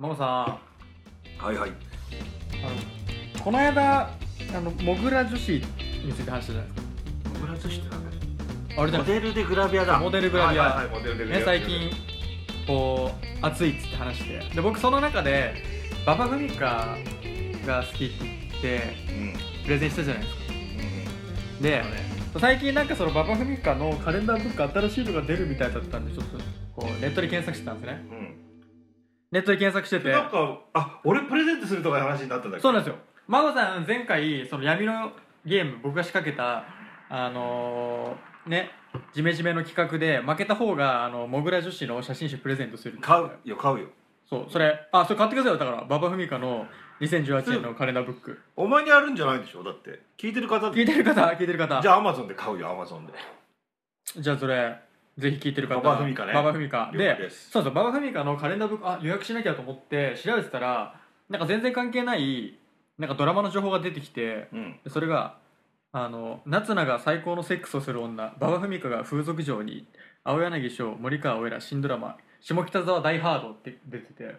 マモさん。はいはい。あのこの間あのモグラ女子について話したじゃないですか。モグラ女子ってなんだあれじゃないモデルでグラビアだ。モデルグラビア。はいはいはいモデルでグラビア。ね最近こう熱いっつって話して。で僕その中で馬場ふみかが好きって言ってうん。プレゼンしたじゃないですか。うん。で最近なんかその馬場ふみかのカレンダーブック新しいのが出るみたいだったんでちょっとこうネットで検索してたんですね。うんネットで検索してて。なんかあ俺プレゼントするとかいう話になったんだけ？どそうなんですよ。孫さん前回その闇のゲーム僕が仕掛けたあのーねジメジメの企画で負けた方があのモグラ女子の写真集プレゼントする買うよ買うよ。そうそれあそれ買ってくださいよ。だから馬場ふみかの2018年のカレンダーブック。お前にあるんじゃないでしょ？だって。聞いてる方聞いてる方聞いてる方。じゃあアマゾンで買うよアマゾンで。じゃあそれぜひ聞いてる方馬場ふみかね。馬場ふみか了で解です。そうそう馬場ふみかのカレンダーブックあ予約しなきゃと思って調べてたらなんか全然関係ないなんかドラマの情報が出てきてうん。でそれがあの夏菜が最高のセックスをする女馬場ふみかが風俗嬢に青柳翔森川葵ら新ドラマ下北沢大ハードって出てて。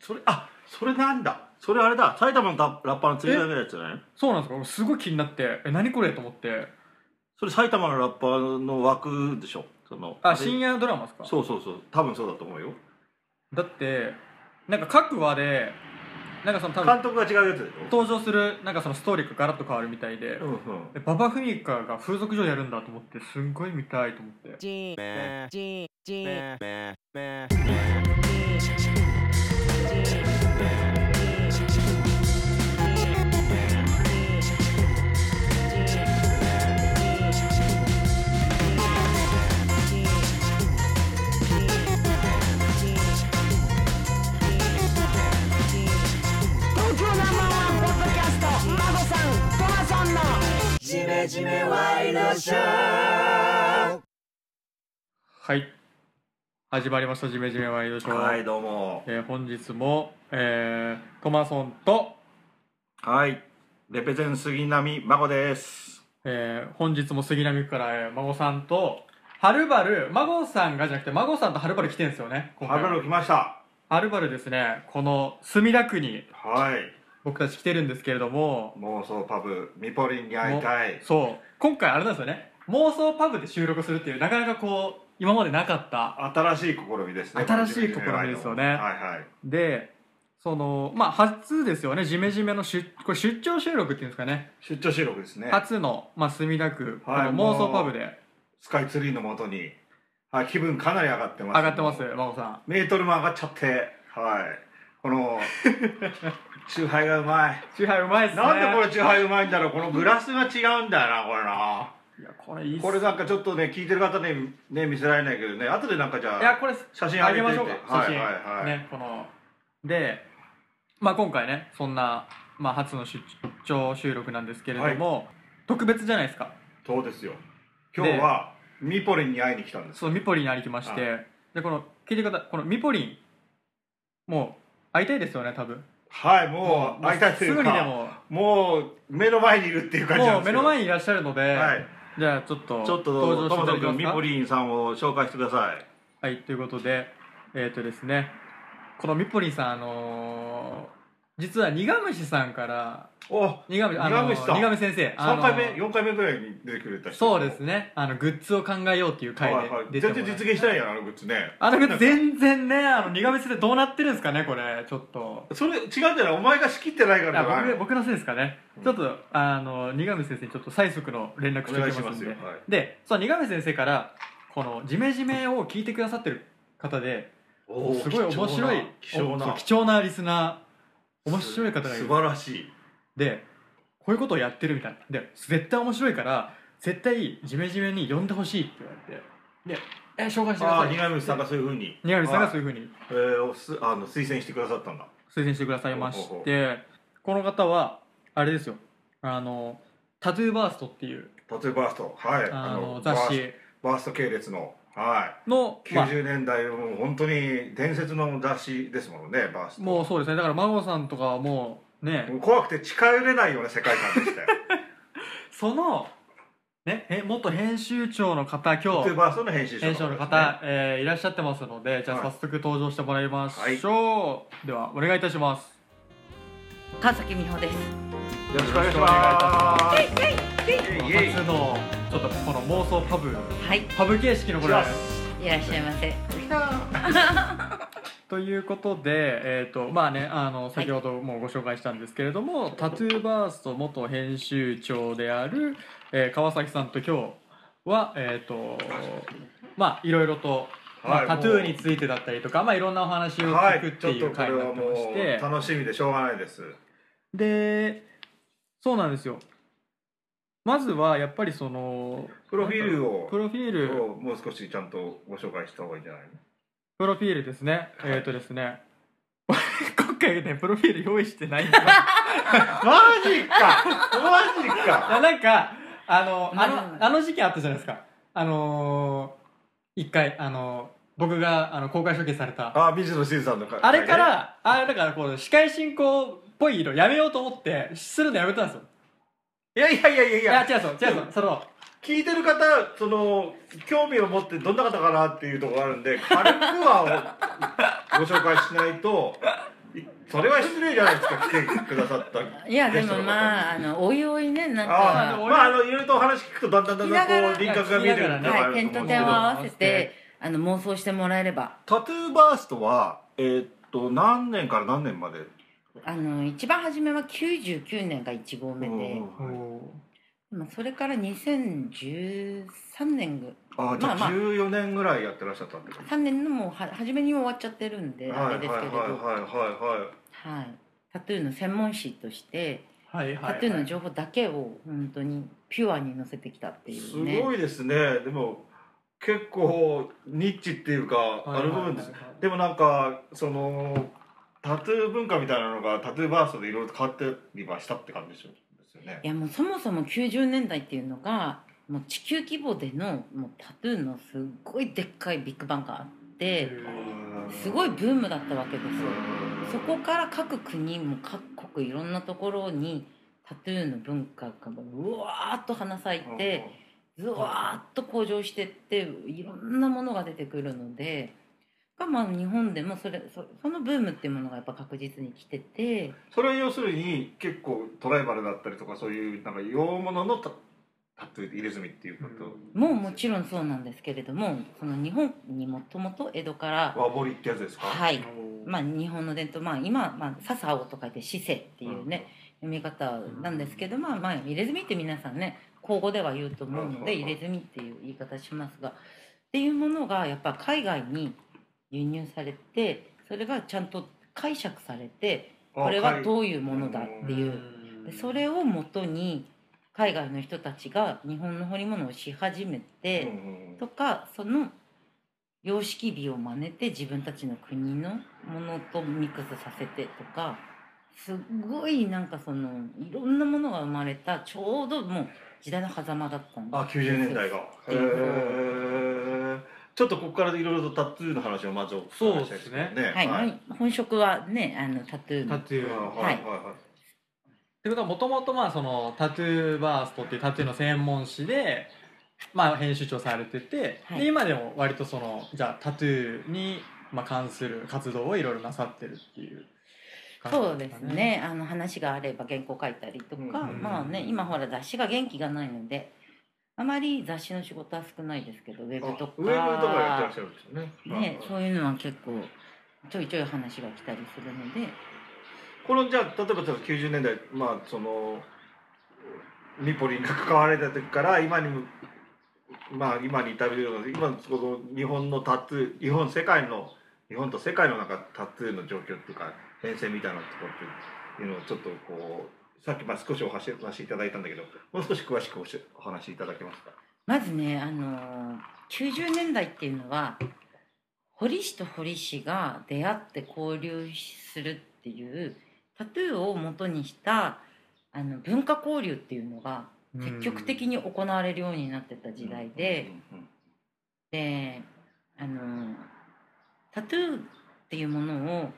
それあそれなんだ。それあれだ。埼玉のララッパーの釣り上げのやつじゃない？そうなんですか？俺すごい気になってえ何これと思って。それ埼玉のラッパーの枠でしょそのれあ深夜ドラマですか？そうそうそう。多分そうだと思うよ。だってなんか各話でなんかその多分監督が違うやつでし登場するなんかそのストーリーがガラッと変わるみたいで、ょうんうん。え馬場ふみかが風俗嬢やるんだと思ってすんごい見たいと思ってジメジメワイドショーはい。始まりました「ジメジメワイドショー」はいどうも。えー本日も、えートマソンと、はい。レペゼン杉並孫です。えー本日も杉並区から、えー孫さんとはるばる孫さんがじゃなくて孫さんとはるばる来てるんですよね今回。ハルバル来ました。はるばるですねこの墨田区に。はい僕たち来てるんですけれども妄想パブミポリンに会いたい。そう。今回あれなんですよね。妄想パブで収録するっていうなかなかこう今までなかった。新しい試みですね。新しい試みですよね。はいはい。でそのまあ初ですよね。ジメジメの出これ出張収録っていうんですかね。出張収録ですね。初の、まあ、墨田区、はい妄想パブで。スカイツリーのもとに、はい、気分かなり上がってます。上がってます孫さん。メートルも上がっちゃってはい。この チューハイがうまい。チューハイうまいっすね。なんでこれチューハイうまいんだろう？このグラスが違うんだよなこれな。いやこれいいっす。これなんかちょっとね聞いてる方ねね見せられないけどね。後でなんかじゃあいやこれ写真上げてあげましょうか。写真、はいはい。はいねこのでまあ今回ねそんな、まあ、初の出張収録なんですけれども、特別じゃないですか。そうですよ。今日はミポリンに会いに来たんです。そのミポリンに会いに来まして、はでこの聞いてる方このミポリンもう会いたいですよね多分はいもう会いたいというすかぐにでも。もう目の前にいるっていう感じなんもうですよ。目の前にいらっしゃるので、はい。じゃあちょっとちょっと登場してだけますか？君ミポリンさんを紹介してください。はい、ということで、えっ、とですね、このみっぽりんさん、あのー実は苦虫さんから、お苦虫、あの苦虫さん。苦虫先生、あ3の回目4回目ぐらいに出てくれた人。そうですね、あの、グッズを考えようっていう回はいはい。全然実現してないやんあのグッズね。あのグッズ全然ね、あの、苦虫でどうなってるんですかね、これ、ちょっと。それ違うんじゃない？お前が仕切ってないからあじ僕僕のせいですかね、うん。ちょっとあの苦虫先生にちょっと最速の連絡しておきますんで。はい。でその苦虫先生からこのジメジメを聞いてくださってる方ですごい面白い貴重な貴重なリスナー面白い方がいる。素晴らしい。でこういうことをやってるみたいな。で絶対面白いから絶対ジメジメに呼んでほしいって言われて。でえ紹介してくだああさい苦虫さんがそういうふうに。苦虫さんがそういうふうに。えーおすあの推薦してくださったんだ。推薦してくださいましてこの方はあれですよ。あのタトゥーバーストっていう。タトゥーバースト。はい。あの雑誌。バースト系列のはい。の、まあ、90年代のもう本当に伝説の雑誌ですもんねバースト。もうそうですね。だから孫さんとかはもうね。もう怖くて近寄れないような世界観でしたよ。そのねえ元編集長の方今日バーストの編集者編集長の方、えーいらっしゃってますのでじゃあはい。早速登場してもらいましょう、ではお願いいたします。川崎美穂です。よろしくお願いします。イエイ初のちょっとこの妄想パブはい、パブ形式のこれ。しいらっしゃいませ。ということで、えーとまあね、あの先ほどもご紹介したんですけれども、タトゥーバースト元編集長である、えー川崎さんと今日は、えーとまあ、いろいろと、まあはいタトゥーについてだったりとか、まあ、いろんなお話をはい聞くってちょっいうとこれは回になってましもて、う楽しみでしょうがないです。でそうなんですよまずはやっぱりそのプロフィールをプロフィール。をもう少しちゃんとご紹介した方がいいんじゃないの？プロフィールですね、はい。えっ、とですね。今回ねプロフィール用意してないんだ マジか！マジいかやなんかあのあのうんあの事件あったじゃないですか。あのー一回あの僕があの公開処刑された。あ水野真さんのかあれからあれだからこう司会進行っぽい色やめようと思ってするのやめたんですよいやいやいやいやいいやや違うぞ違うぞその聞いてる方その興味を持ってどんな方かなっていうところがあるんで軽くはご紹介しないといそれは失礼じゃないですか来てくださったいや、でもまあ、あの、おいおいね、なんか。ああまああのいろいろとお話聞くとだんだんだんだんこう輪郭が見えてるのがあはい、点とると思うんですけど点を合わせて、あの、妄想してもらえれば。タトゥーバーストはえーっと何年から何年まであの、一番初めは99年が1号目で。まあ、それから2013年ぐ。あじゃあまあまあ14年ぐらいやってらっしゃったってこと？3年のもうは初めに終わっちゃってるんで、あれですけれど。はいはいはいはいはい。タトゥーの専門誌として、はいはい、タトゥーの情報だけを本当にピュアに載せてきたっていすうね。ごいですねでも結構ニッチっていうかある部分ですでもなんかそのタトゥー文化みたいなのがタトゥーバーストでいろいろと変わってりはしたって感じですよねいやもうそもそも90年代っていうのがもう地球規模でのもうタトゥーのすっごいでっかいビッグバンがあってすごいブームだったわけですよ。そこから各国も各国いろんなところにタトゥーの文化がうわーっと花咲いてずわーっと向上してっていろんなものが出てくるので。がまあ日本でもそれそそのブームっていうものがやっぱ確実に来てて。それは要するに結構トライバルだったりとかそういうなんか洋物のタタトゥー入れ墨っていうこと、もうもちろんそうなんですけれどもその日本にもともと江戸から和彫りってやつですか？はい。まあ、日本の伝統、まあ、今、まあ、笹をと書いて四世っていうね、読み方なんですけど、まあ、まあ、入れ墨って皆さんね、口語では言うと思うので、うん入れ墨っていう言い方しますが、っていうものがやっぱ海外に輸入されて、それがちゃんと解釈されて、これはどういうものだっていう、でそれをもとに海外の人たちが日本の彫り物をし始めて、とかその様式美を真似て自分たちの国のものとミックスさせてとかすごいなんかそのいろんなものが生まれたちょうどもう時代の狭間だったんです。あ90年代がちょっとここからいろいろとタトゥーの話をまずお伺いしたいですね。はい、まあ本職はねあのタトゥーの。タトゥーうんはいってことはもともとまあそのタトゥーバーストっていうタトゥーの専門誌で、まあ、編集長されてて、はい。で今でも割とそのじゃあタトゥーにまあ関する活動をいろいろなさってるっていう感じそうですね。あの話があれば原稿書いたりとか、うん。まあね今ほら雑誌が元気がないのであまり雑誌の仕事は少ないですけどウェブとか。あウェブとかやってらっしゃるんですよね。ね、そういうのは結構ちょいちょい話が来たりするので。このじゃあ例えばその90年代まあそのミポリンが関わられた時から今にもまあ今に至るような今その日本のタトゥー日本世界の日本と世界の中タトゥーの状況っていうか変遷みたいなところっていうのをちょっとこうさっきまあ少しお話しいただいたんだけどもう少し詳しくおしお話しいただけますか？まずね、あのー90年代っていうのは堀師と堀師が出会って交流するっていうタトゥーを元にしたあの文化交流っていうのが積極的に行われるようになってた時代で、であのタトゥーっていうものを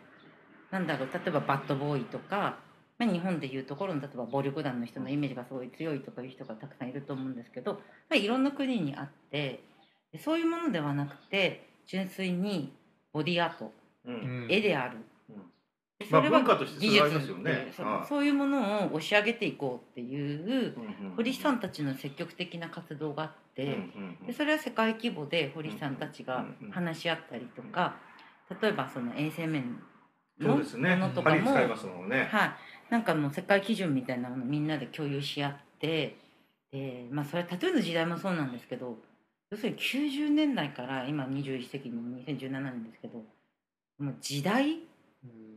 なんだろう例えばバッドボーイとかまあ、日本でいうところの例えば暴力団の人のイメージがすごい強いとかいう人がたくさんいると思うんですけど、まあ、いろんな国にあってでそういうものではなくて純粋にボディアートうん。うん。絵である、うん。でまあ文化としてそれはありますよね。でそうはい。そういうものを押し上げていこうっていううん堀さんたちの積極的な活動があって、でそれは世界規模で堀さんたちが話し合ったりとか例えばその衛生面のそうですね。ものとかも、針使いますもんね。はい、なんかもう世界基準みたいなものをみんなで共有し合ってで、まあ、それはタトゥーの時代もそうなんですけど要するに90年代から今21世紀の2017年ですけどもう時代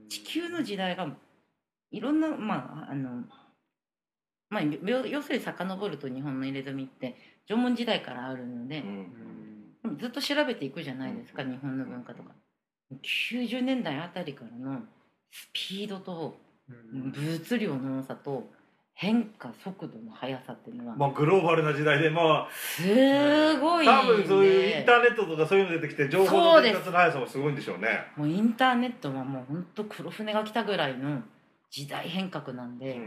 地球の時代がいろんなまああのまあ要要するに遡ると日本の入れ墨って縄文時代からあるのでずっと調べていくじゃないですか、うん。日本の文化とか。90年代あたりからのスピードと物量の多さと変化速度の速さっていうのはまあグローバルな時代でまあ。すごい多分そういうインねターネットとかそういうの出てきて情報の伝達の速さもすごいんでしょうね。もうインターネットはもう本当黒船が来たぐらいの時代変革なんで、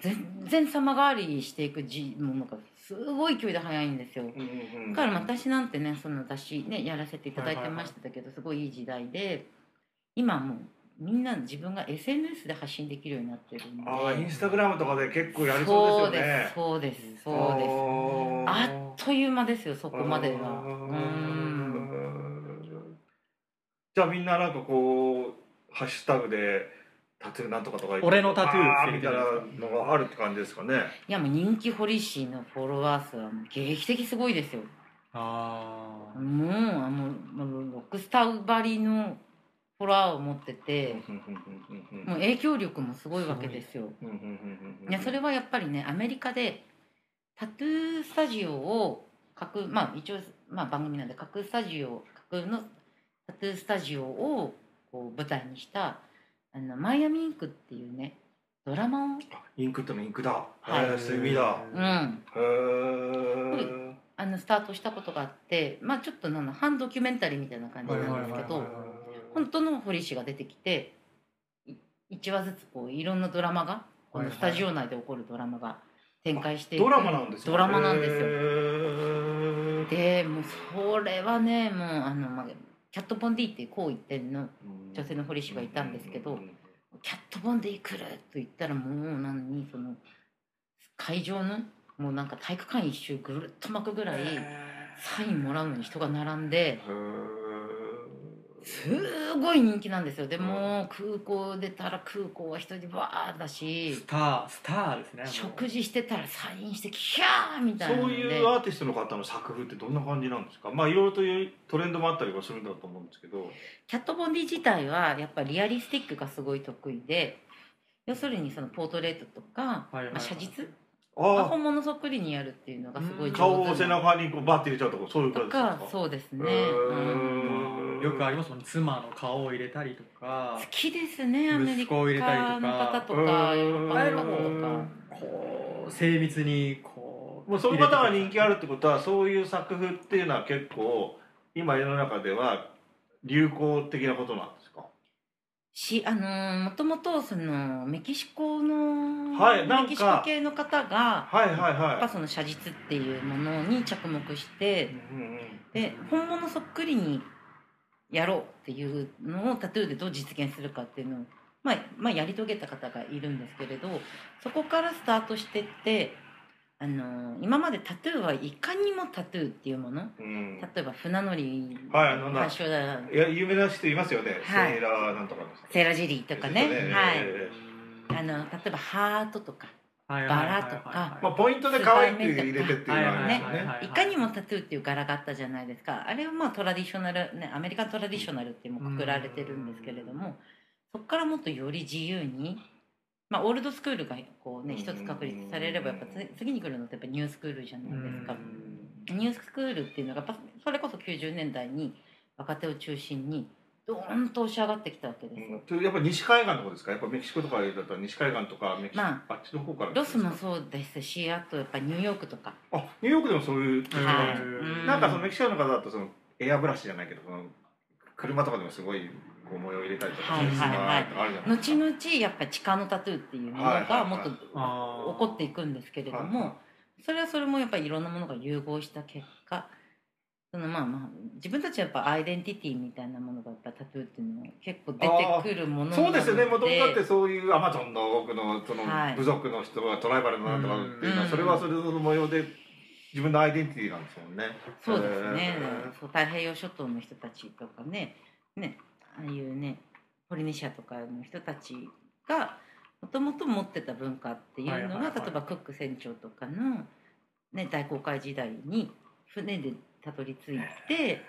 全然様変わりしていくじものがすごい勢いで速いんですよ。だから私なんてねその私ねやらせていただいてましたけどすごいいい時代で今もうみんな自分が SNS で発信できるようになってるんで。ああインスタグラムとかで結構やりそうですよね。そうですそうです。そうですあっという間ですよそこまではうん。じゃあみんななんかこうハッシュタグでタトゥーなんとかとか俺のタトゥーあみたいなのがあるって感じですかね。いやもう人気堀氏のフォロワー数はもう劇的すごいですよ。あー。もうあのもうロックスターばりのフォロワーを持っててもう影響力もすごいわけですよ。い。やそれはやっぱりねアメリカでタトゥースタジオを架空まあ一応、まあ、番組なんで架空スタジオ架空のタトゥースタジオをこう舞台にしたあのマイアミインクっていうねドラマを、インクってのインクだ。はい。へえそういう意味だ。うん、へえあのスタートしたことがあってまあちょっとなんだ半ドキュメンタリーみたいな感じなんですけどはい本当の堀氏が出てきて1話ずつこういろんなドラマがこのスタジオ内で起こるドラマが展開していくドラマなんですよ。ドラマなんですよ。よでもうそれはねもうあの、まあ、キャット・ボンディっていう高一点の女性の堀氏がいたんですけどキャット・ボンディ来ると言ったらもう何その会場のもうなんか体育館一周ぐるっと巻くぐらいサインもらうのに人が並んで。すごい人気なんですよ。でも空港出たら空港は人でバーだしスタースターですね食事してたらサインしてキャーみたいなそういうアーティストの方の作風ってどんな感じなんですか？まあいろいろというトレンドもあったりはするんだと思うんですけど。キャットボンディ自体はやっぱリアリスティックがすごい得意で要するにそのポートレートとか、はいはいはい。まあ、写実あ本物そっくりにやるっていうのがすごいあ顔を上手な背中にこうバッて入れちゃうとかそういうと感じですか？かそうですね、へうん、ーよくありますもんね。妻の顔を入れたりとか。好きですねアメリ息子を入れたりとか。カの方とかうん。ヨーロッパの方とかこう精密にこうもうその方が人気あるってことはそういう作風っていうのは結構今世の中では流行的なことなんですか？しあのーもともとそのメキシコの、はいメキシコ系の方がはいはいやっぱはその写実っていうものに着目してい、うんうん。で本物そっくりにやろうっていうのをタトゥーでどう実現するかっていうのを、まあ、まあやり遂げた方がいるんですけれどそこからスタートしてってあの今までタトゥーはいかにもタトゥーっていうものうん。例えば船乗り発祥だ。いや有名な人いますよね、はい。セーラーなんとかセーラジリーとかね。ですよはい。え。あの例えばハートとかババラとか。まあ、ポイントで可愛く入れてっていうのはね。はいかにもタトゥーっていう柄があったじゃないですか。あれはまあトラディショナル、ね、アメリカントラディショナルってもくくられてるんですけれどもそこからもっとより自由に、まあ、オールドスクールがこうね一つ確立されればやっぱつ次に来るのってやっぱニュースクールじゃないですか。ニュースクールっていうのがやっぱそれこそ90年代に若手を中心にドーンと押し上がってきたわけですよ。うん。やっぱ西海岸の方ですか？やっぱメキシコとかだったら西海岸とかメキシコ、まあっちの方から。ロスもそうですしあとやっぱニューヨークとか。あニューヨークでもそういう、はい。うん。なんかそのメキシコの方だとそのエアブラシじゃないけどその車とかでもすごいこう模様入れたりとかはいはいはい。あるじゃないです後か々やっぱり地下のタトゥーっていうものがもっと起こっていくんですけれどはい。はもそれはそれもやっぱりいろんなものが融合した結果そのまあまあ自分たちはやっぱアイデンティティみたいなものがやっぱタトゥーっていうのは結構出てくるものなのそうですよね。もともとだってそういうアマゾンの多くのそのはい。部族の人がトライバルのなんとかっていうのはうんそれはそれぞれの模様で自分のアイデンティティなんですもんねそうですね。そう太平洋諸島の人たちとかねねああいうねポリネシアとかの人たちがもともと持ってた文化っていうのが、例えばクック船長とかの、ね、大航海時代に船でたどり着いて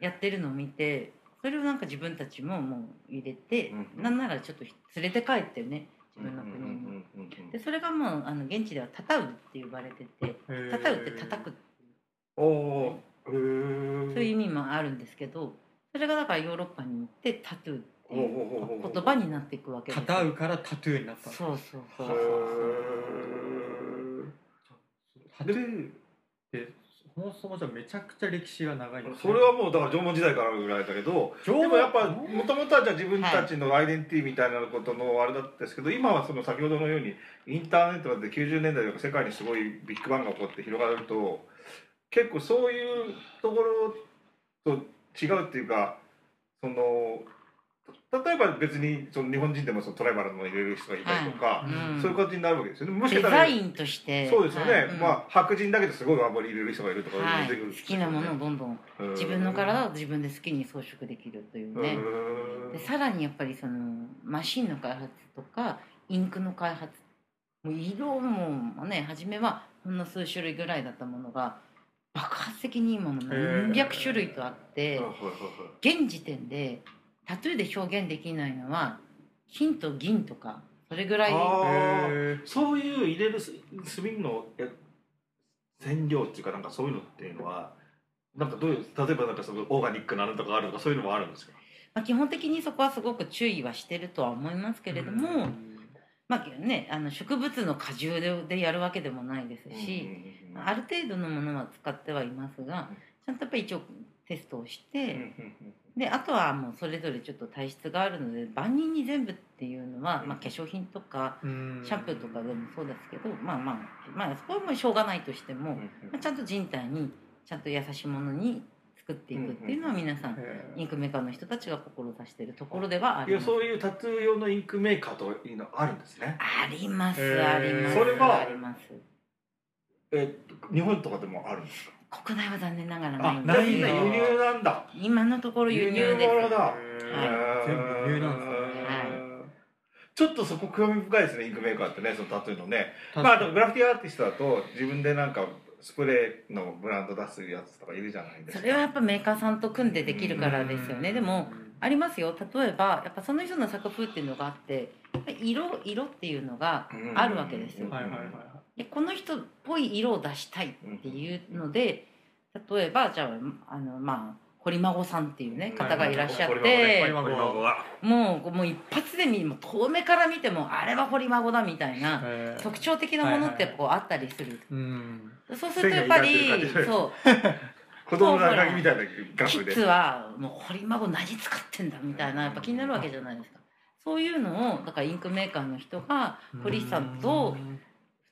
やってるのを見てそれをなんか自分たちももう入れて、うんうん。なんならちょっと連れて帰ってね自分の国に。でそれがもうあの現地ではタタウって呼ばれててタタウって叩くっていう。そういう意味もあるんですけどそれがだからヨーロッパに行ってタトゥーっていう言葉になっていくわけですタタウからタトゥーになったのそうそうそうへそう。タトゥーってそもそもじゃめちゃくちゃ歴史が長いね。それはもうだから縄文時代からぐらいだけど縄文？でもやっぱもともとはじゃあ自分たちのアイデンティティみたいなことのあれだったんですけど今はその先ほどのようにインターネットで90年代とか世界にすごいビッグバンが起こって広がると結構そういうところと違うっていうかその例えば別にその日本人でもそのトライバルの入れる人がいたりとか、うん。そういう感じになるわけですよね。もしかデしたらザインとして。そうですよね、はい。うん。まあ白人だけですごいあんまり入れる人がいるとかはい。好きなものをどんどん自分の体を自分で好きに装飾できるというね。でさらにやっぱりそのマシンの開発とかインクの開発もう色もね初めはほんの数種類ぐらいだったものが爆発的に今も何百種類とあって。現時点でタトゥーで表現できないのは金と銀とかそれぐらいそういう入れるす炭のえ染料っていうかなんかそういうのっていうのはなんかどういう例えばなんかそのオーガニックなのとかあるとかそういうのもあるんですか？まあ、基本的にそこはすごく注意はしてるとは思いますけれども、まあね、あの植物の果汁ででやるわけでもないですし、ある程度のものは使ってはいますがちゃんとやっぱり一応テストをして、であとはもうそれぞれちょっと体質があるので万人に全部っていうのは、まあ、化粧品とかシャンプーとかでもそうですけどまあまあまあそこはもうしょうがないとしても、まあ、ちゃんと人体にちゃんと優しいものに作っていくっていうのは皆さんインクメーカーの人たちが志しているところではあいやります。そういうタトゥー用のインクメーカーというのあるんですね。ありますあります。それはあります。え日本とかでもあるんですか？国内は残念ながらあないんじゃあみんなですよ。輸入なんだ。今のところ輸入輸です。入だ。全部輸入なんですね。ちょっとそこ興味深いですねインクメーカーってねそのタトゥーのね。まあでもグラフィティアーティストだと自分でなんかスプレーのブランド出すやつとかいるじゃないですか。それはやっぱメーカーさんと組んでできるからですよね。でもありますよ。例えばやっぱその人の作風っていうのがあって、色色っていうのがあるわけですよ。はいはいはいでこの人っぽい色を出したいっていうので例えばじゃああのまあ堀孫さんっていうね方がいらっしゃっ堀てもうもう一発で見もう遠目から見てもあれは堀孫だみたいな特徴的なものってこうあったりする。うん。そうするとやっぱりそう。子供のみたいな額で。キッズはもう堀孫何使ってんだみたいなやっぱ気になるわけじゃないですか。そういうのをだからインクメーカーの人が堀さんと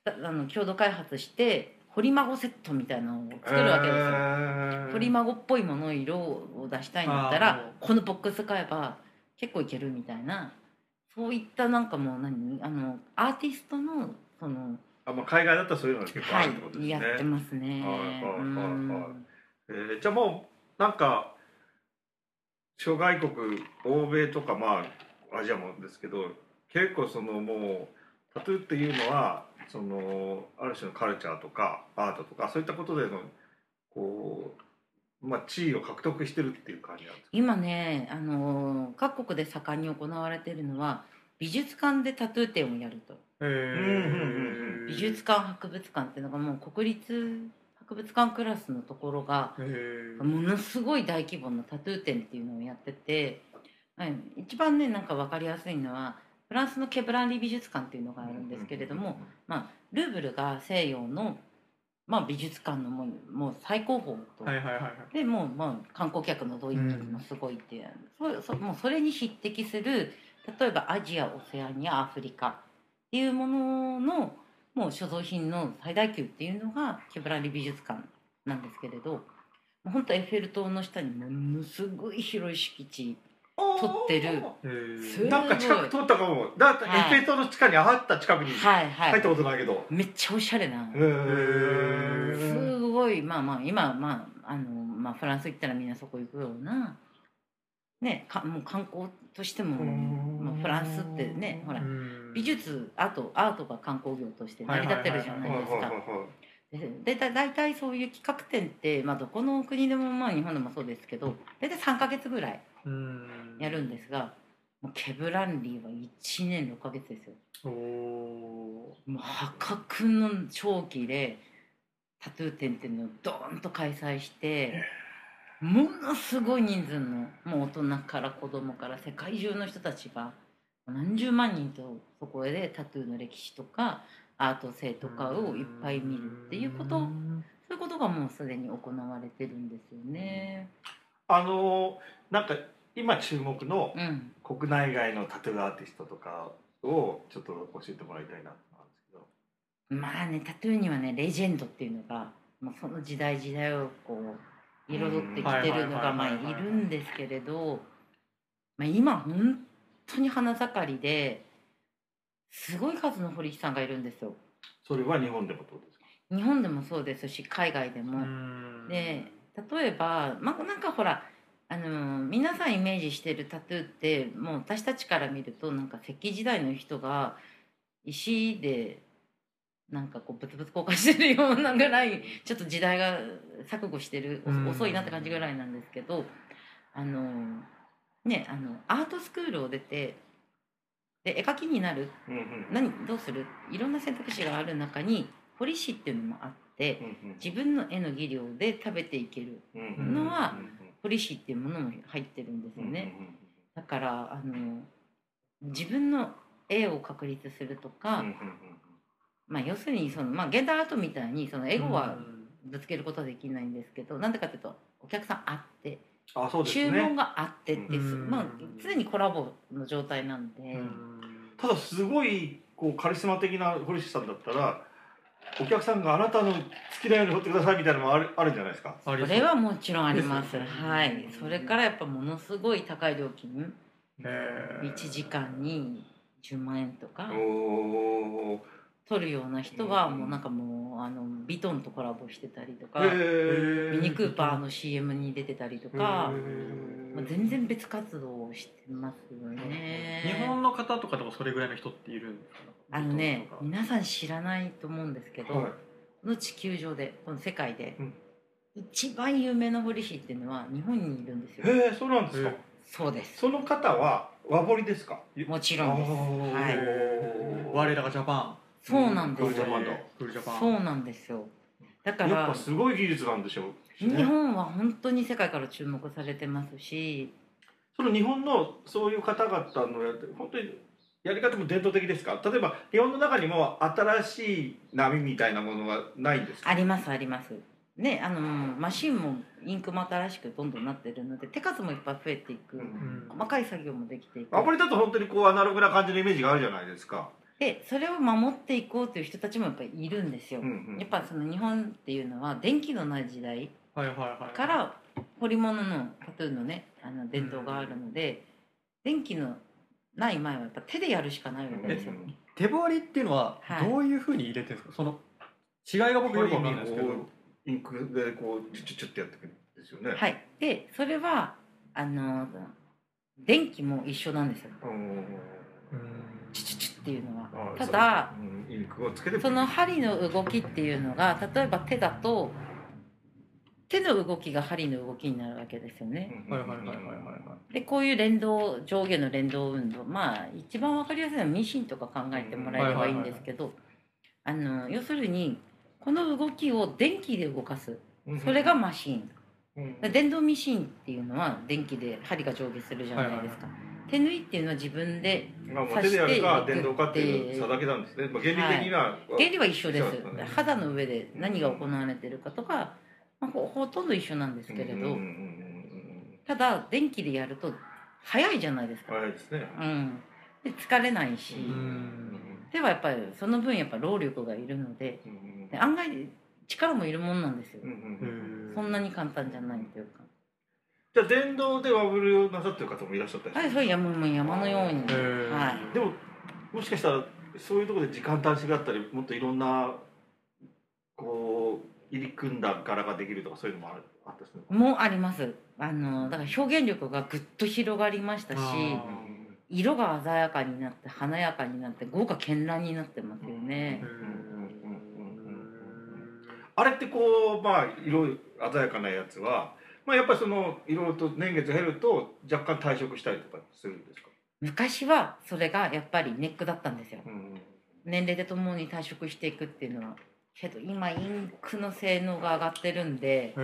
あの共同開発して堀孫セットみたいなのを作るわけですよ。堀孫っぽいもの色を出したいんだったらこのボックス買えば結構いけるみたいな。そういったなんかもう何あのアーティストのそのあまあ海外だったらそういうのが結構あはるってことですね、いやってますね。はいはいはいはい。うん。えーじゃあもうなんか諸外国欧米とかまあアジアもですけど結構そのもうタトゥーっていうのはそのある種のカルチャーとかアートとかそういったことでのこう、まあ、地位を獲得してるっていう感じなんです今ねあの各国で盛んに行われているのは美術館でタトゥー展をやると。美術館博物館っていうのがもう国立博物館クラスのところがものすごい大規模なタトゥー展っていうのをやってて、はい、一番ねなんか分かりやすいのはフランスのケブランリ美術館っていうのがあるんですけれども、まあ、ルーブルが西洋の、まあ、美術館のもうもう最高峰と、はいはいはいはい。でもう、まあ、観光客の動員力もすごいっていう、そうそうもうそれに匹敵する例えばアジアオセアニアアフリカっていうもののもう所蔵品の最大級っていうのがケブラリ美術館なんですけれど。本当エッフェル塔の下にものすごい広い敷地撮ってる。なんか近く通ったかも。だってエフェル塔の地下に上がった近くにはい。はい。入ったことないけど。めっちゃおしゃれな。すごい。まあまあ今まああの、まあ、フランス行ったらみんなそこ行くような。ねかもう観光としても、まあ、フランスってねほらうん。美術アートアートが観光業として成り立ってるじゃないですか。でだ大体そういう企画展って、まあ、どこの国でもまあ日本でもそうですけど大体3ヶ月ぐらいうんやるんですがもうケブランリーは1年6ヶ月ですよ。もう破格の長期でタトゥー展っていうのをドーンと開催してものすごい人数のもう大人から子供から世界中の人たちが何十万人とそこでタトゥーの歴史とかアート性とかをいっぱい見るっていうことそういうことがもうすでに行われてるんですよね。あのなんか今注目のうん、国内外のタトゥーアーティストとかをちょっと教えてもらいたいなと思うんですけど。まあねタトゥーにはねレジェンドっていうのがもうその時代時代をこう彩ってきてるのがうん。まあいるんですけれど、まあ、今本当に花盛りですごい数の堀木さんがいるんですよ。それは日本でもどうですか？日本でもそうですし海外でうも。ん。で例えば、まあ、なんかほらあの皆さんイメージしてるタトゥーってもう私たちから見るとなんか石器時代の人が石でなんかこうブツブツ交換してるようなぐらいちょっと時代が錯誤してるうん。遅いなって感じぐらいなんですけどあのねあのアートスクールを出てで絵描きになる。何どうする？いろんな選択肢がある中に彫師っていうのもあって自分の絵の技量で食べていける。のは彫り師っていうものも入ってるんですよね。だからあの自分の絵を確立するとか、まあ、要するにその、まあ、現代アートみたいにそのエゴはうんぶつけることはできないんですけどなんでかっていうとお客さんあって、あそうです注ね文があってってまあ、常にコラボの状態なんで、うん。ただすごいこうカリスマ的な堀市さんだったらお客さんがあなたの好きなように彫ってくださいみたいなのもあるあるんじゃないですか？それはもちろんあります。ね。はい、それからやっぱものすごい高い料金。へー。1時間に10万円とか。おー。撮るような人はうんもうなんかもうあのビトンとコラボしてたりとか、ミニクーパーの CM に出てたりとか、へー。まあ、全然別活動をしてますよね。日本の方とかでもそれぐらいの人っているんですか？あのね皆さん知らないと思うんですけど、はい。この地球上でこの世界で、うん。一番有名な彫り師っていうのは日本にいるんですよ。へえそうなんですか。へそうです。その方は和彫りですか？もちろんです。はい。我らがジャパン。そうなんです。クールジャパンだクールジャパン。そうなんですよ。だかやっらぱすごい技術なんでしょう。しね日本は本当に世界から注目されてますし。その日本のそういう方々のやって本当にやり方も伝統的ですか？例えば日本の中にも新しい波みたいなものはないんですか？ありますあります。ねあのマシンもインクも新しくどんどんなってるので手数もいっぱい増えていく、うん。うん細かい作業もできていく。アプリだと本当にこうアナログな感じのイメージがあるじゃないですか、でそれを守っていこうという人たちもやっぱりいるんですよ、うんうん。やっぱその日本っていうのは電気のない時代はいはいはいから彫り物のタトゥーのねあの伝統があるので、電気のない前はやっぱ手でやるしかないわけですよ、手彫りっていうのははい。どういうふうに入れてるんですか？その違いが僕よくわかんないですけど。こうインクでこうチュチュチュってやっていくんですよね、はい。でそれはあの電気も一緒なんですよ。うんチュチュチュっていうのは。あただそう。うんインクをつけてその針の動きっていうのが例えば手だと手の動きが針の動きになるわけですよね。うんはいはいはいはいはいはい。でこういう連動上下の連動運動まあ一番わかりやすいのはミシンとか考えてもらえればいいんですけどあの要するにこの動きを電気で動かす。それがマシン。電動ミシンっていうのは電気で針が上下するじゃないですか。手縫いっていうのは自分でまあ、もう手でやるか刺していく電動かっていう差だけなんですね、まあ、原理的には、原理は一緒です。肌の上で何が行われてるかとか、まあ、ほほとんど一緒なんですけれど、ただ電気でやると早いじゃないですか、早いですね。うん、で疲れないし、んではやっぱりその分やっぱ労力がいるのでで案外力もいるもんなんですよ。そんなに簡単じゃないというか。じゃあ電動でワブルなさってる方もいらっしゃったりはいそう山も山のように。はい。でももしかしたらそういうところで時間短縮だったりもっといろんなこう入り組んだ柄ができるとかそういうのもあるあったりするもうあります。あのだから表現力がぐっと広がりましたし色が鮮やかになって華やかになって豪華絢爛になってますよね、あれってこうまあ色鮮やかなやつは、まあ、やっぱりそのいろいろと年月減ると若干退色したりとかするんですか、昔はそれがやっぱりネックだったんですよ。うん年齢でともに退職していくっていうのはけど今インクの性能が上がってるんで。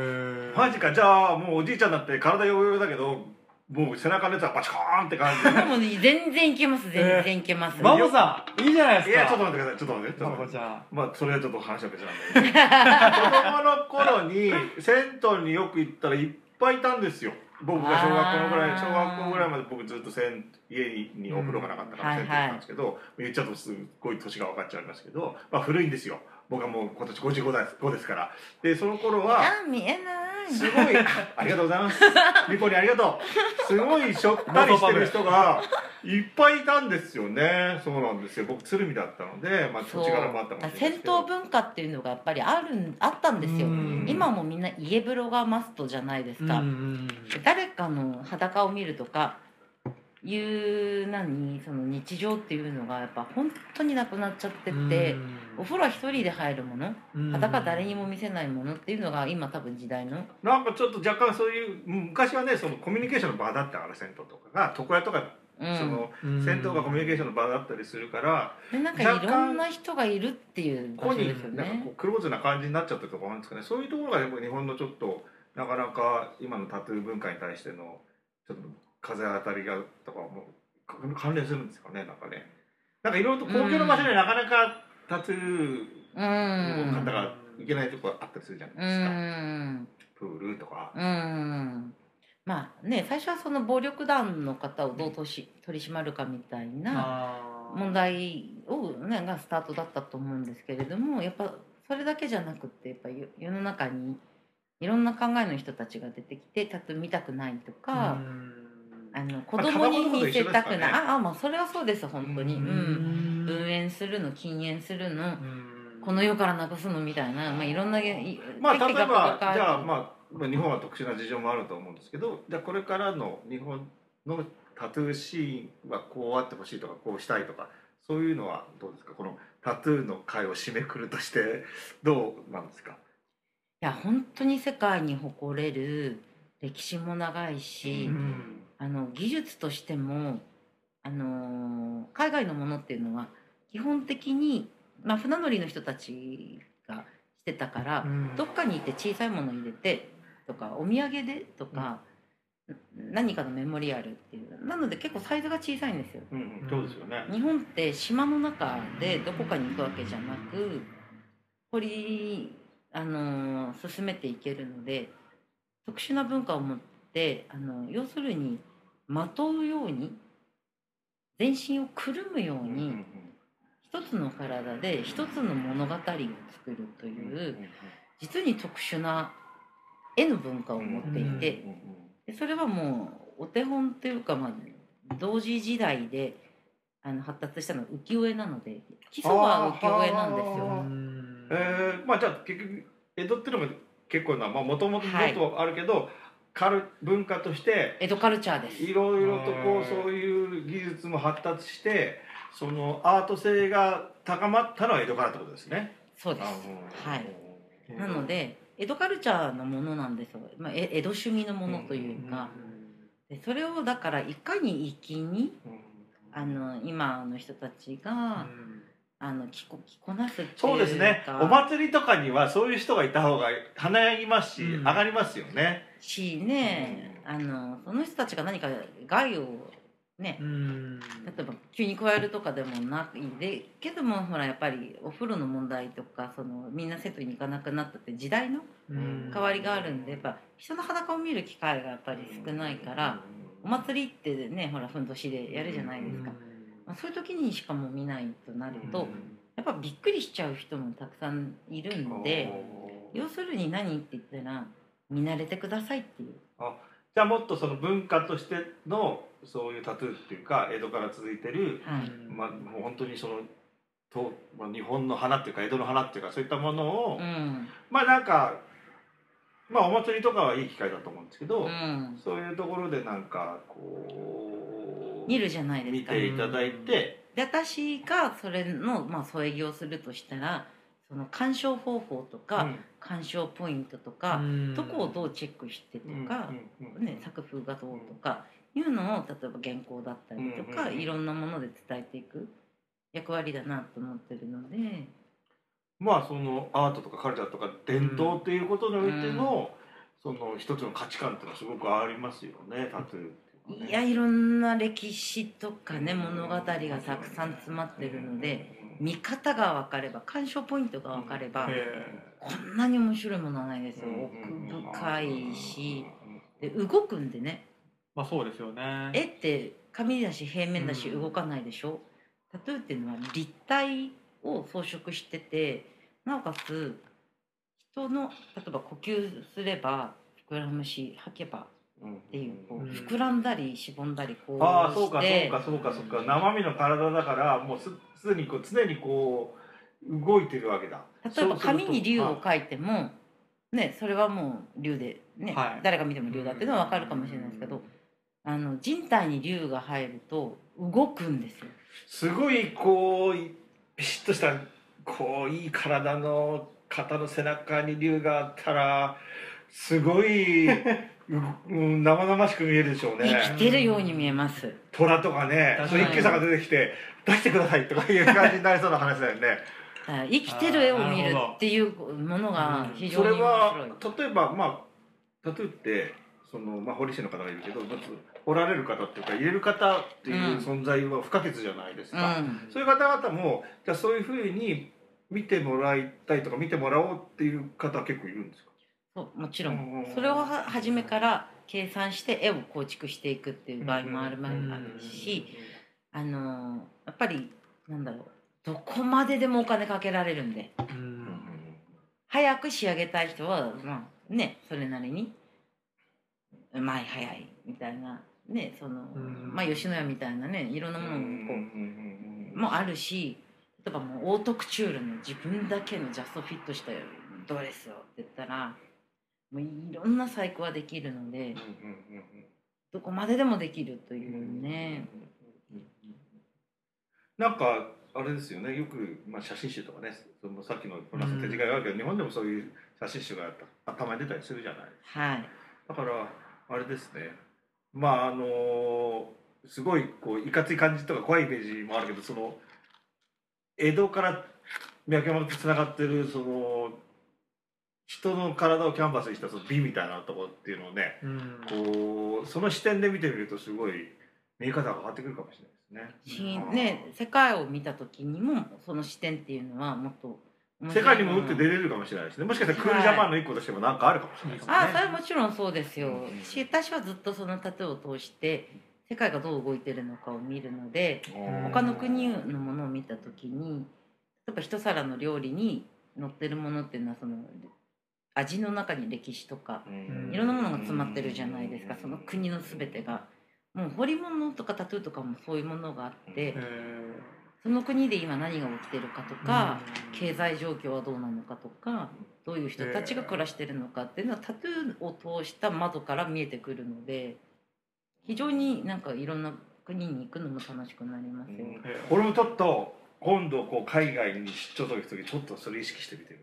マジか。じゃあもうおじいちゃんだって体ヨーヨーだけどもう背中のやつはバチコーンって感じ。でもね全然いけます全然いけます、マモさんいいじゃないですか。いやちょっと待ってくださいちょっと待ってちょっマと待って。モちゃん。まあそれはちょっと話は別なんだけど子供の頃に銭湯によく行ったらいっぱいいたんですよ。僕が小学校のぐらい小学校ぐらいまで僕ずっと銭家にお風呂がなかったからうん銭湯行ったんですけど、言っちゃうとすごい年が分かっちゃいますけど、まあ、古いんですよ。僕はもう今年55です5ですから。でその頃はあ見えない。すごい ありがとうございます。ミポリンありがとう。すごいしょったりしてる人がいっぱいいたんですよね。そうなんですよ。僕鶴見だったので、まあ、土地柄もあったかもしれないです銭けど湯文化っていうのがやっぱりあるんあったんですよ。うん。今もみんな家風呂がマストじゃないですか、うん誰かの裸を見るとかいう何その日常っていうのがやっぱ本当になくなっちゃってて、お風呂は一人で入るものうん。裸誰にも見せないものっていうのが今多分時代の。なんかちょっと若干そういう昔はねそのコミュニケーションの場だったから銭湯とかが床屋とか、うん。そのうん。銭湯がコミュニケーションの場だったりするからでなんかいろんな人がいるっていう場所ですよね。なんかこうクローズな感じになっちゃってるところあるんですかね。そういうところがやっぱり日本のちょっとなかなか今のタトゥー文化に対してのちょっと風当たりがとかもか関連するんですかねなんかね。なんかいろいろと公共の場所でなかなかタトゥーうんの方がいけないところあったりするじゃなういですか、んプールとか。うん。まあね最初はその暴力団の方をどう取り取り締まるかみたいな問題を、ね、がスタートだったと思うんですけれどもやっぱそれだけじゃなくってやっぱ世世の中にいろんな考えの人たちが出てきてタトゥー見たくないとか、うんあの子供に見せたくない、タバコとか一緒ですかね。ああまあそれはそうです本当に、ううん。ん分煙するの禁煙するの。うん。この世からなくすのみたいな、まあ、いろんないまあ例えばじゃあまあまあ日本は特殊な事情もあると思うんですけどじゃあこれからの日本のタトゥーシーンはこうあってほしいとかこうしたいとかそういうのはどうですか？このタトゥーの会を締めくるとしてどうなんですか？いや本当に世界に誇れる歴史も長いし、うんあの技術としても、あのー海外のものっていうのは基本的に、まあ、船乗りの人たちがしてたから、うん。どっかに行って小さいもの入れてとかお土産でとか、何かのメモリアルっていうなので結構サイズが小さいんですよ。うんそうですよね。日本って島の中でどこかに行くわけじゃなく掘り、あのー進めていけるので特殊な文化を持ってあの要するにまとうように全身をくるむように、うん一つの体で一つの物語を作るという実に特殊な絵の文化を持っていて、でそれはもうお手本というか、まあ、同時時代であの発達したのは浮世絵なので基礎は浮世絵なんですあよ。うん。えー、まあじゃあ結局江戸っていうのも結構なまあもともとあるけど、カル文化として江戸カルチャーです。いろいろとこうそういう技術も発達してそのアート性が高まったのは江戸からってことですね。そうです。あはい。うんなので江戸カルチャーのものなんですよ。まあ、え江戸趣味のものというか、でそれをだからいかに粋にうんあの今の人たちが、あの着こ着こなすそうですね。お祭りとかにはそういう人がいた方が華やぎますし、うん。上がりますよね。しね、あのその人たちが何か害をねうん。例えば急に加えるとかでもないでけどもほらやっぱりお風呂の問題とかそのみんなセットに行かなくなったって時代のうん。変わりがあるんでやっぱ人の裸を見る機会がやっぱり少ないからお祭りってねほらふんどしでやるじゃないですか、まあ、そういう時にしかも見ないとなるとやっぱびっくりしちゃう人もたくさんいるんで要するに何って言ったら見慣れてくださいっていう。じゃあもっとその文化としてのそういうタトゥーっていうか江戸から続いてる、はい。まあ、もう本当にそのと、まあ、日本の花っていうか江戸の花っていうかそういったものを、うん。まあなんかまあお祭りとかはいい機会だと思うんですけど、うん。そういうところでなんかこう見るじゃないです見かていただいて、で私がそれの、まあ、添え木をするとしたらその鑑賞方法とか、鑑賞ポイントとか、どこをどうチェックしてとか、ね、作風がどうとかいうのを例えば原稿だったりとか、うんうんうん。いろんなもので伝えていく役割だなと思ってるのでまあそのアートとかカルチャーとか伝統っていうことにおいての、その一つの価値観っていうのはすごくありますよねタトゥーっていうのはね。いやいろんな歴史とかね物語がたくさん詰まってるので見方が分かれば鑑賞ポイントが分かればへこんなに面白いものはないですよ。奥深いしで動くんでね。まあそうですよね。絵って紙だし平面だしうん。動かないでしょ、タトゥーっていうのは立体を装飾しててなおかつ人の例えば呼吸すれば膨らむし吐けばっていうこううん膨らんだりしぼんだりこうああそうかそうかそうかそうか。生身の体だからもうすすでにこう常にこう動いてるわけだ。例えば紙に竜をい描いてもねそれはもう竜でね、はい。誰が見ても竜だっていうのは分かるかもしれないですけどあの人体に竜が入ると動くんですよ。すごいこうビシッとしたこういい体の方の背中に竜があったらすごい、ううん、生々しく見えるでしょうね。生きてるように見えます。虎とかね一休さんが出てきて出してくださいとかいう感じになりそうな話だよね。生きてる絵を見るっていうものが非常それに面は白い。例えばまあタトゥーってその、まあ、彫り師の方がいるけどまず彫られる方っていうか入れる方っていう存在は不可欠じゃないですか、うん。そういう方々もじゃあそういうふうに見てもらいたいとか見てもらおうっていう方は結構いるんですか？そうもちろうん。んそれをは初めから計算して絵を構築していくっていう場合もある,、んあるし、あのやっぱりなんだろう。どこまででもお金かけられるんで。うん。早く仕上げたい人はまあねそれなりにうまい早いみたいなねその、うん。まあ吉野家みたいなねいろんなものもこう、うん。もあるし例えばもうオートクチュールの自分だけのジャストフィットしたドレスをって言ったらもういろんな細工はできるのでどこまででもできるというね、なんかあれですよねよく、まあ、写真集とかねそのさっきのフランス手違いがあるけど、日本でもそういう写真集が頭に出たりするじゃない。はい。だからあれですねまああのすごいこういかつい感じとか怖いイメージもあるけどその江戸から脈々とつながってるその人の体をキャンバスにしたその美みたいなところっていうのをねうんこうその視点で見てみるとすごい見え方が変わってくるかもしれないですね。しね世界を見た時にもその視点っていうのはもっと世い。界にも打って出れるかもしれないですね。もしかしたらクールジャパンの一個としても何かあるかもしれないですね。ああそれはもちろんそうですよ、うん。し私はずっとそのタトゥーを通して世界がどう動いてるのかを見るので他の国のものを見た時に例えば一皿の料理に載ってるものっていうのはその味の中に歴史とかうん。いろんなものが詰まってるじゃないですか。その国の全てが。もう彫り物とかタトゥーとかもそういうものがあってへその国で今何が起きてるかとかうん。経済状況はどうなのかとかどういう人たちが暮らしてるのかっていうのはタトゥーを通した窓から見えてくるので非常になんかいろんな国に行くのも楽しくなりますよ。え俺もちょっと今度こう海外に出張とか行く時ちょっとそれ意識してみてみ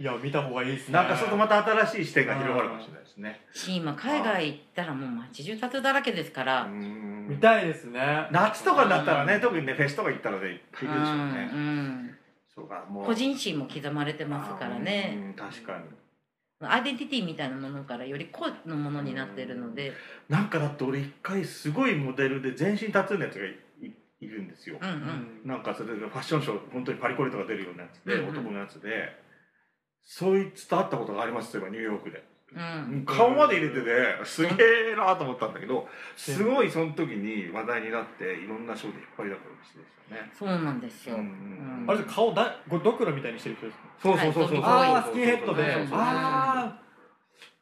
いや見た方がいいですねな。なんかそうするとまた新しい視点が広がるかもしれないですね。し今海外行ったらもう街中タトゥーだらけですから、見たいですね。夏とかになったらね、特にねフェスとか行ったらねいっぱいいるでしょうね。うんそうかもう個人誌も刻まれてますからね。うん確かに。アイデンティティみたいなものからより個のものになってるので、なんかだって俺一回すごいモデルで全身タトゥーのやつがいいいるんですよ、うんうんなんかそれでファッションショー本当にパリコレとか出るようなやつで、うんうん男のやつでそいつと会ったことがありますよニューヨークで、うん。顔まで入れててすげえなと思ったんだけどすごいその時に話題になっていろんなショーで引っ張りだこにしてでしたね。そうなんですよ、うんうんあれ顔だこれドクロみたいにしてる人ですか？そうそうそうそう。そうはいああスキンヘッドで。そうそうそうあ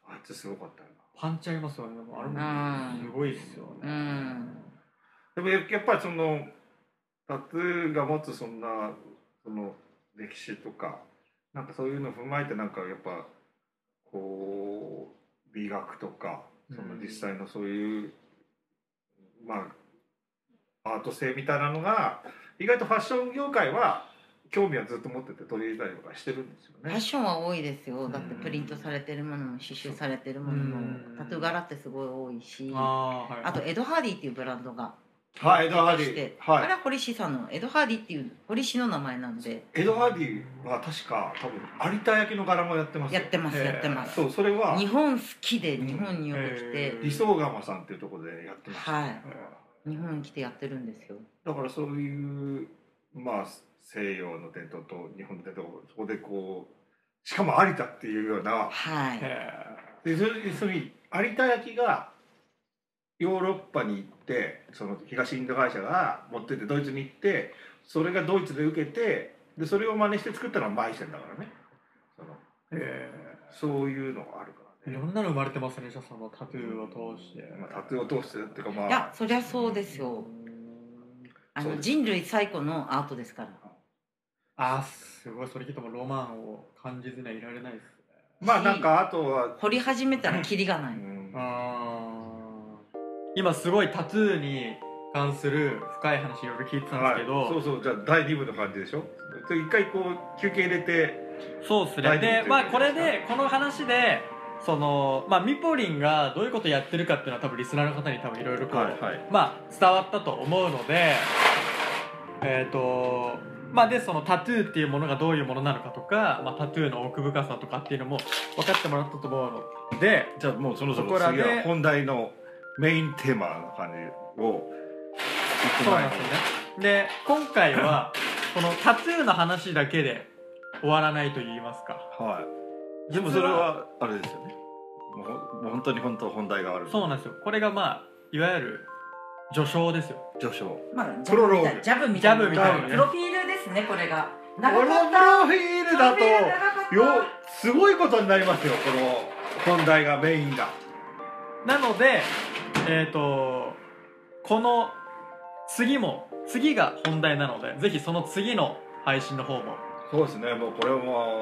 ああいつすごかったよパンチありますよね。あれうん。もすごいっすようねでもややっぱりそのタトゥーが持つそんなその歴史とかなんかそういうのを踏まえてなんかやっぱこう美学とかその実際のそういう、まあアート性みたいなのが意外とファッション業界は興味はずっと持ってて取り入れたりとかしてるんですよね。ファッ。ションは多いですよ。だってプリントされてるものも刺繍されてるものもうん。タトゥー柄ってすごい多いし。あーはい。あとエド・ハーディっていうブランドがはい、エドハーディして、はい。あれは彫師さんのエド・ハーディっていう彫師の名前なんで。エドハーディは確か多分有田焼の柄もやってますよ。やってますへーやってます。そうそれは日本好きで日本によく来へて理想釜さんっていうところでやってました、はい。日本に来てやってるんですよ。だからそういうまあ西洋の伝統と日本の伝統そこでこうしかも有田っていうようなはい。へでそれでその有田焼がヨーロッパに行ってその東インド会社が持ってってドイツに行ってそれがドイツで受けてでそれを真似して作ったのはマイセンだからね。そのー。へそういうのがあるからいろんなの生まれてますねじゃあそのタトゥーを通して。まあ、タトゥーを通してっていうかまあ。いやそりゃそうですよ。あの人類最古のアートですから。あーすごい。それ聞いてもロマンを感じずにはいられないですね。まあなんかあとは、掘り始めたらキリがない。うん。あー今すごいタトゥーに関する深い話いろいろ聞いてたんですけど、はい、そうそう。じゃあ第2部の感じでしょ？で一回こう休憩入れてそうですね。でまあこれでこの話でそのまあミポリンがどういうことやってるかっていうのは多分リスナーの方に多分いろいろこう、はいまあ伝わったと思うのでえっ、とまあでそのタトゥーっていうものがどういうものなのかとか、まあ、タトゥーの奥深さとかっていうのも分かってもらったと思うのでじゃあもうそろそろそこらで次は本題のメインテーマの感じをそうなんですよね。で今回はこのタトゥーの話だけで終わらないと言いますか。はい。でもそれはあれですよね。もう本当に本当本題がある。そうなんですよ。これがまあいわゆる序章ですよ。序章。まあプロローグ。ジャブみたいなジャブみたいなね。プロフィールですねこれが。このプロフィールだとよすごいことになりますよこの本題がメインが。なのでえっ、とこの次も次が本題なのでぜひその次の配信の方も。そうですね。もうこれはも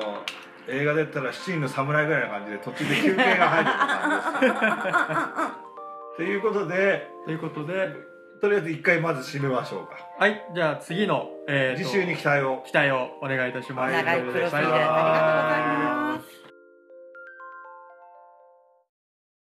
う映画で言ったら七人の侍ぐらいな感じで途中で休憩が入るような感じです。ということでということでとりあえず一回まず締めましょうか。はい。じゃあ次の、えーと次週に期待を。期待をお願いいたします。長いプロフィールありがとうございます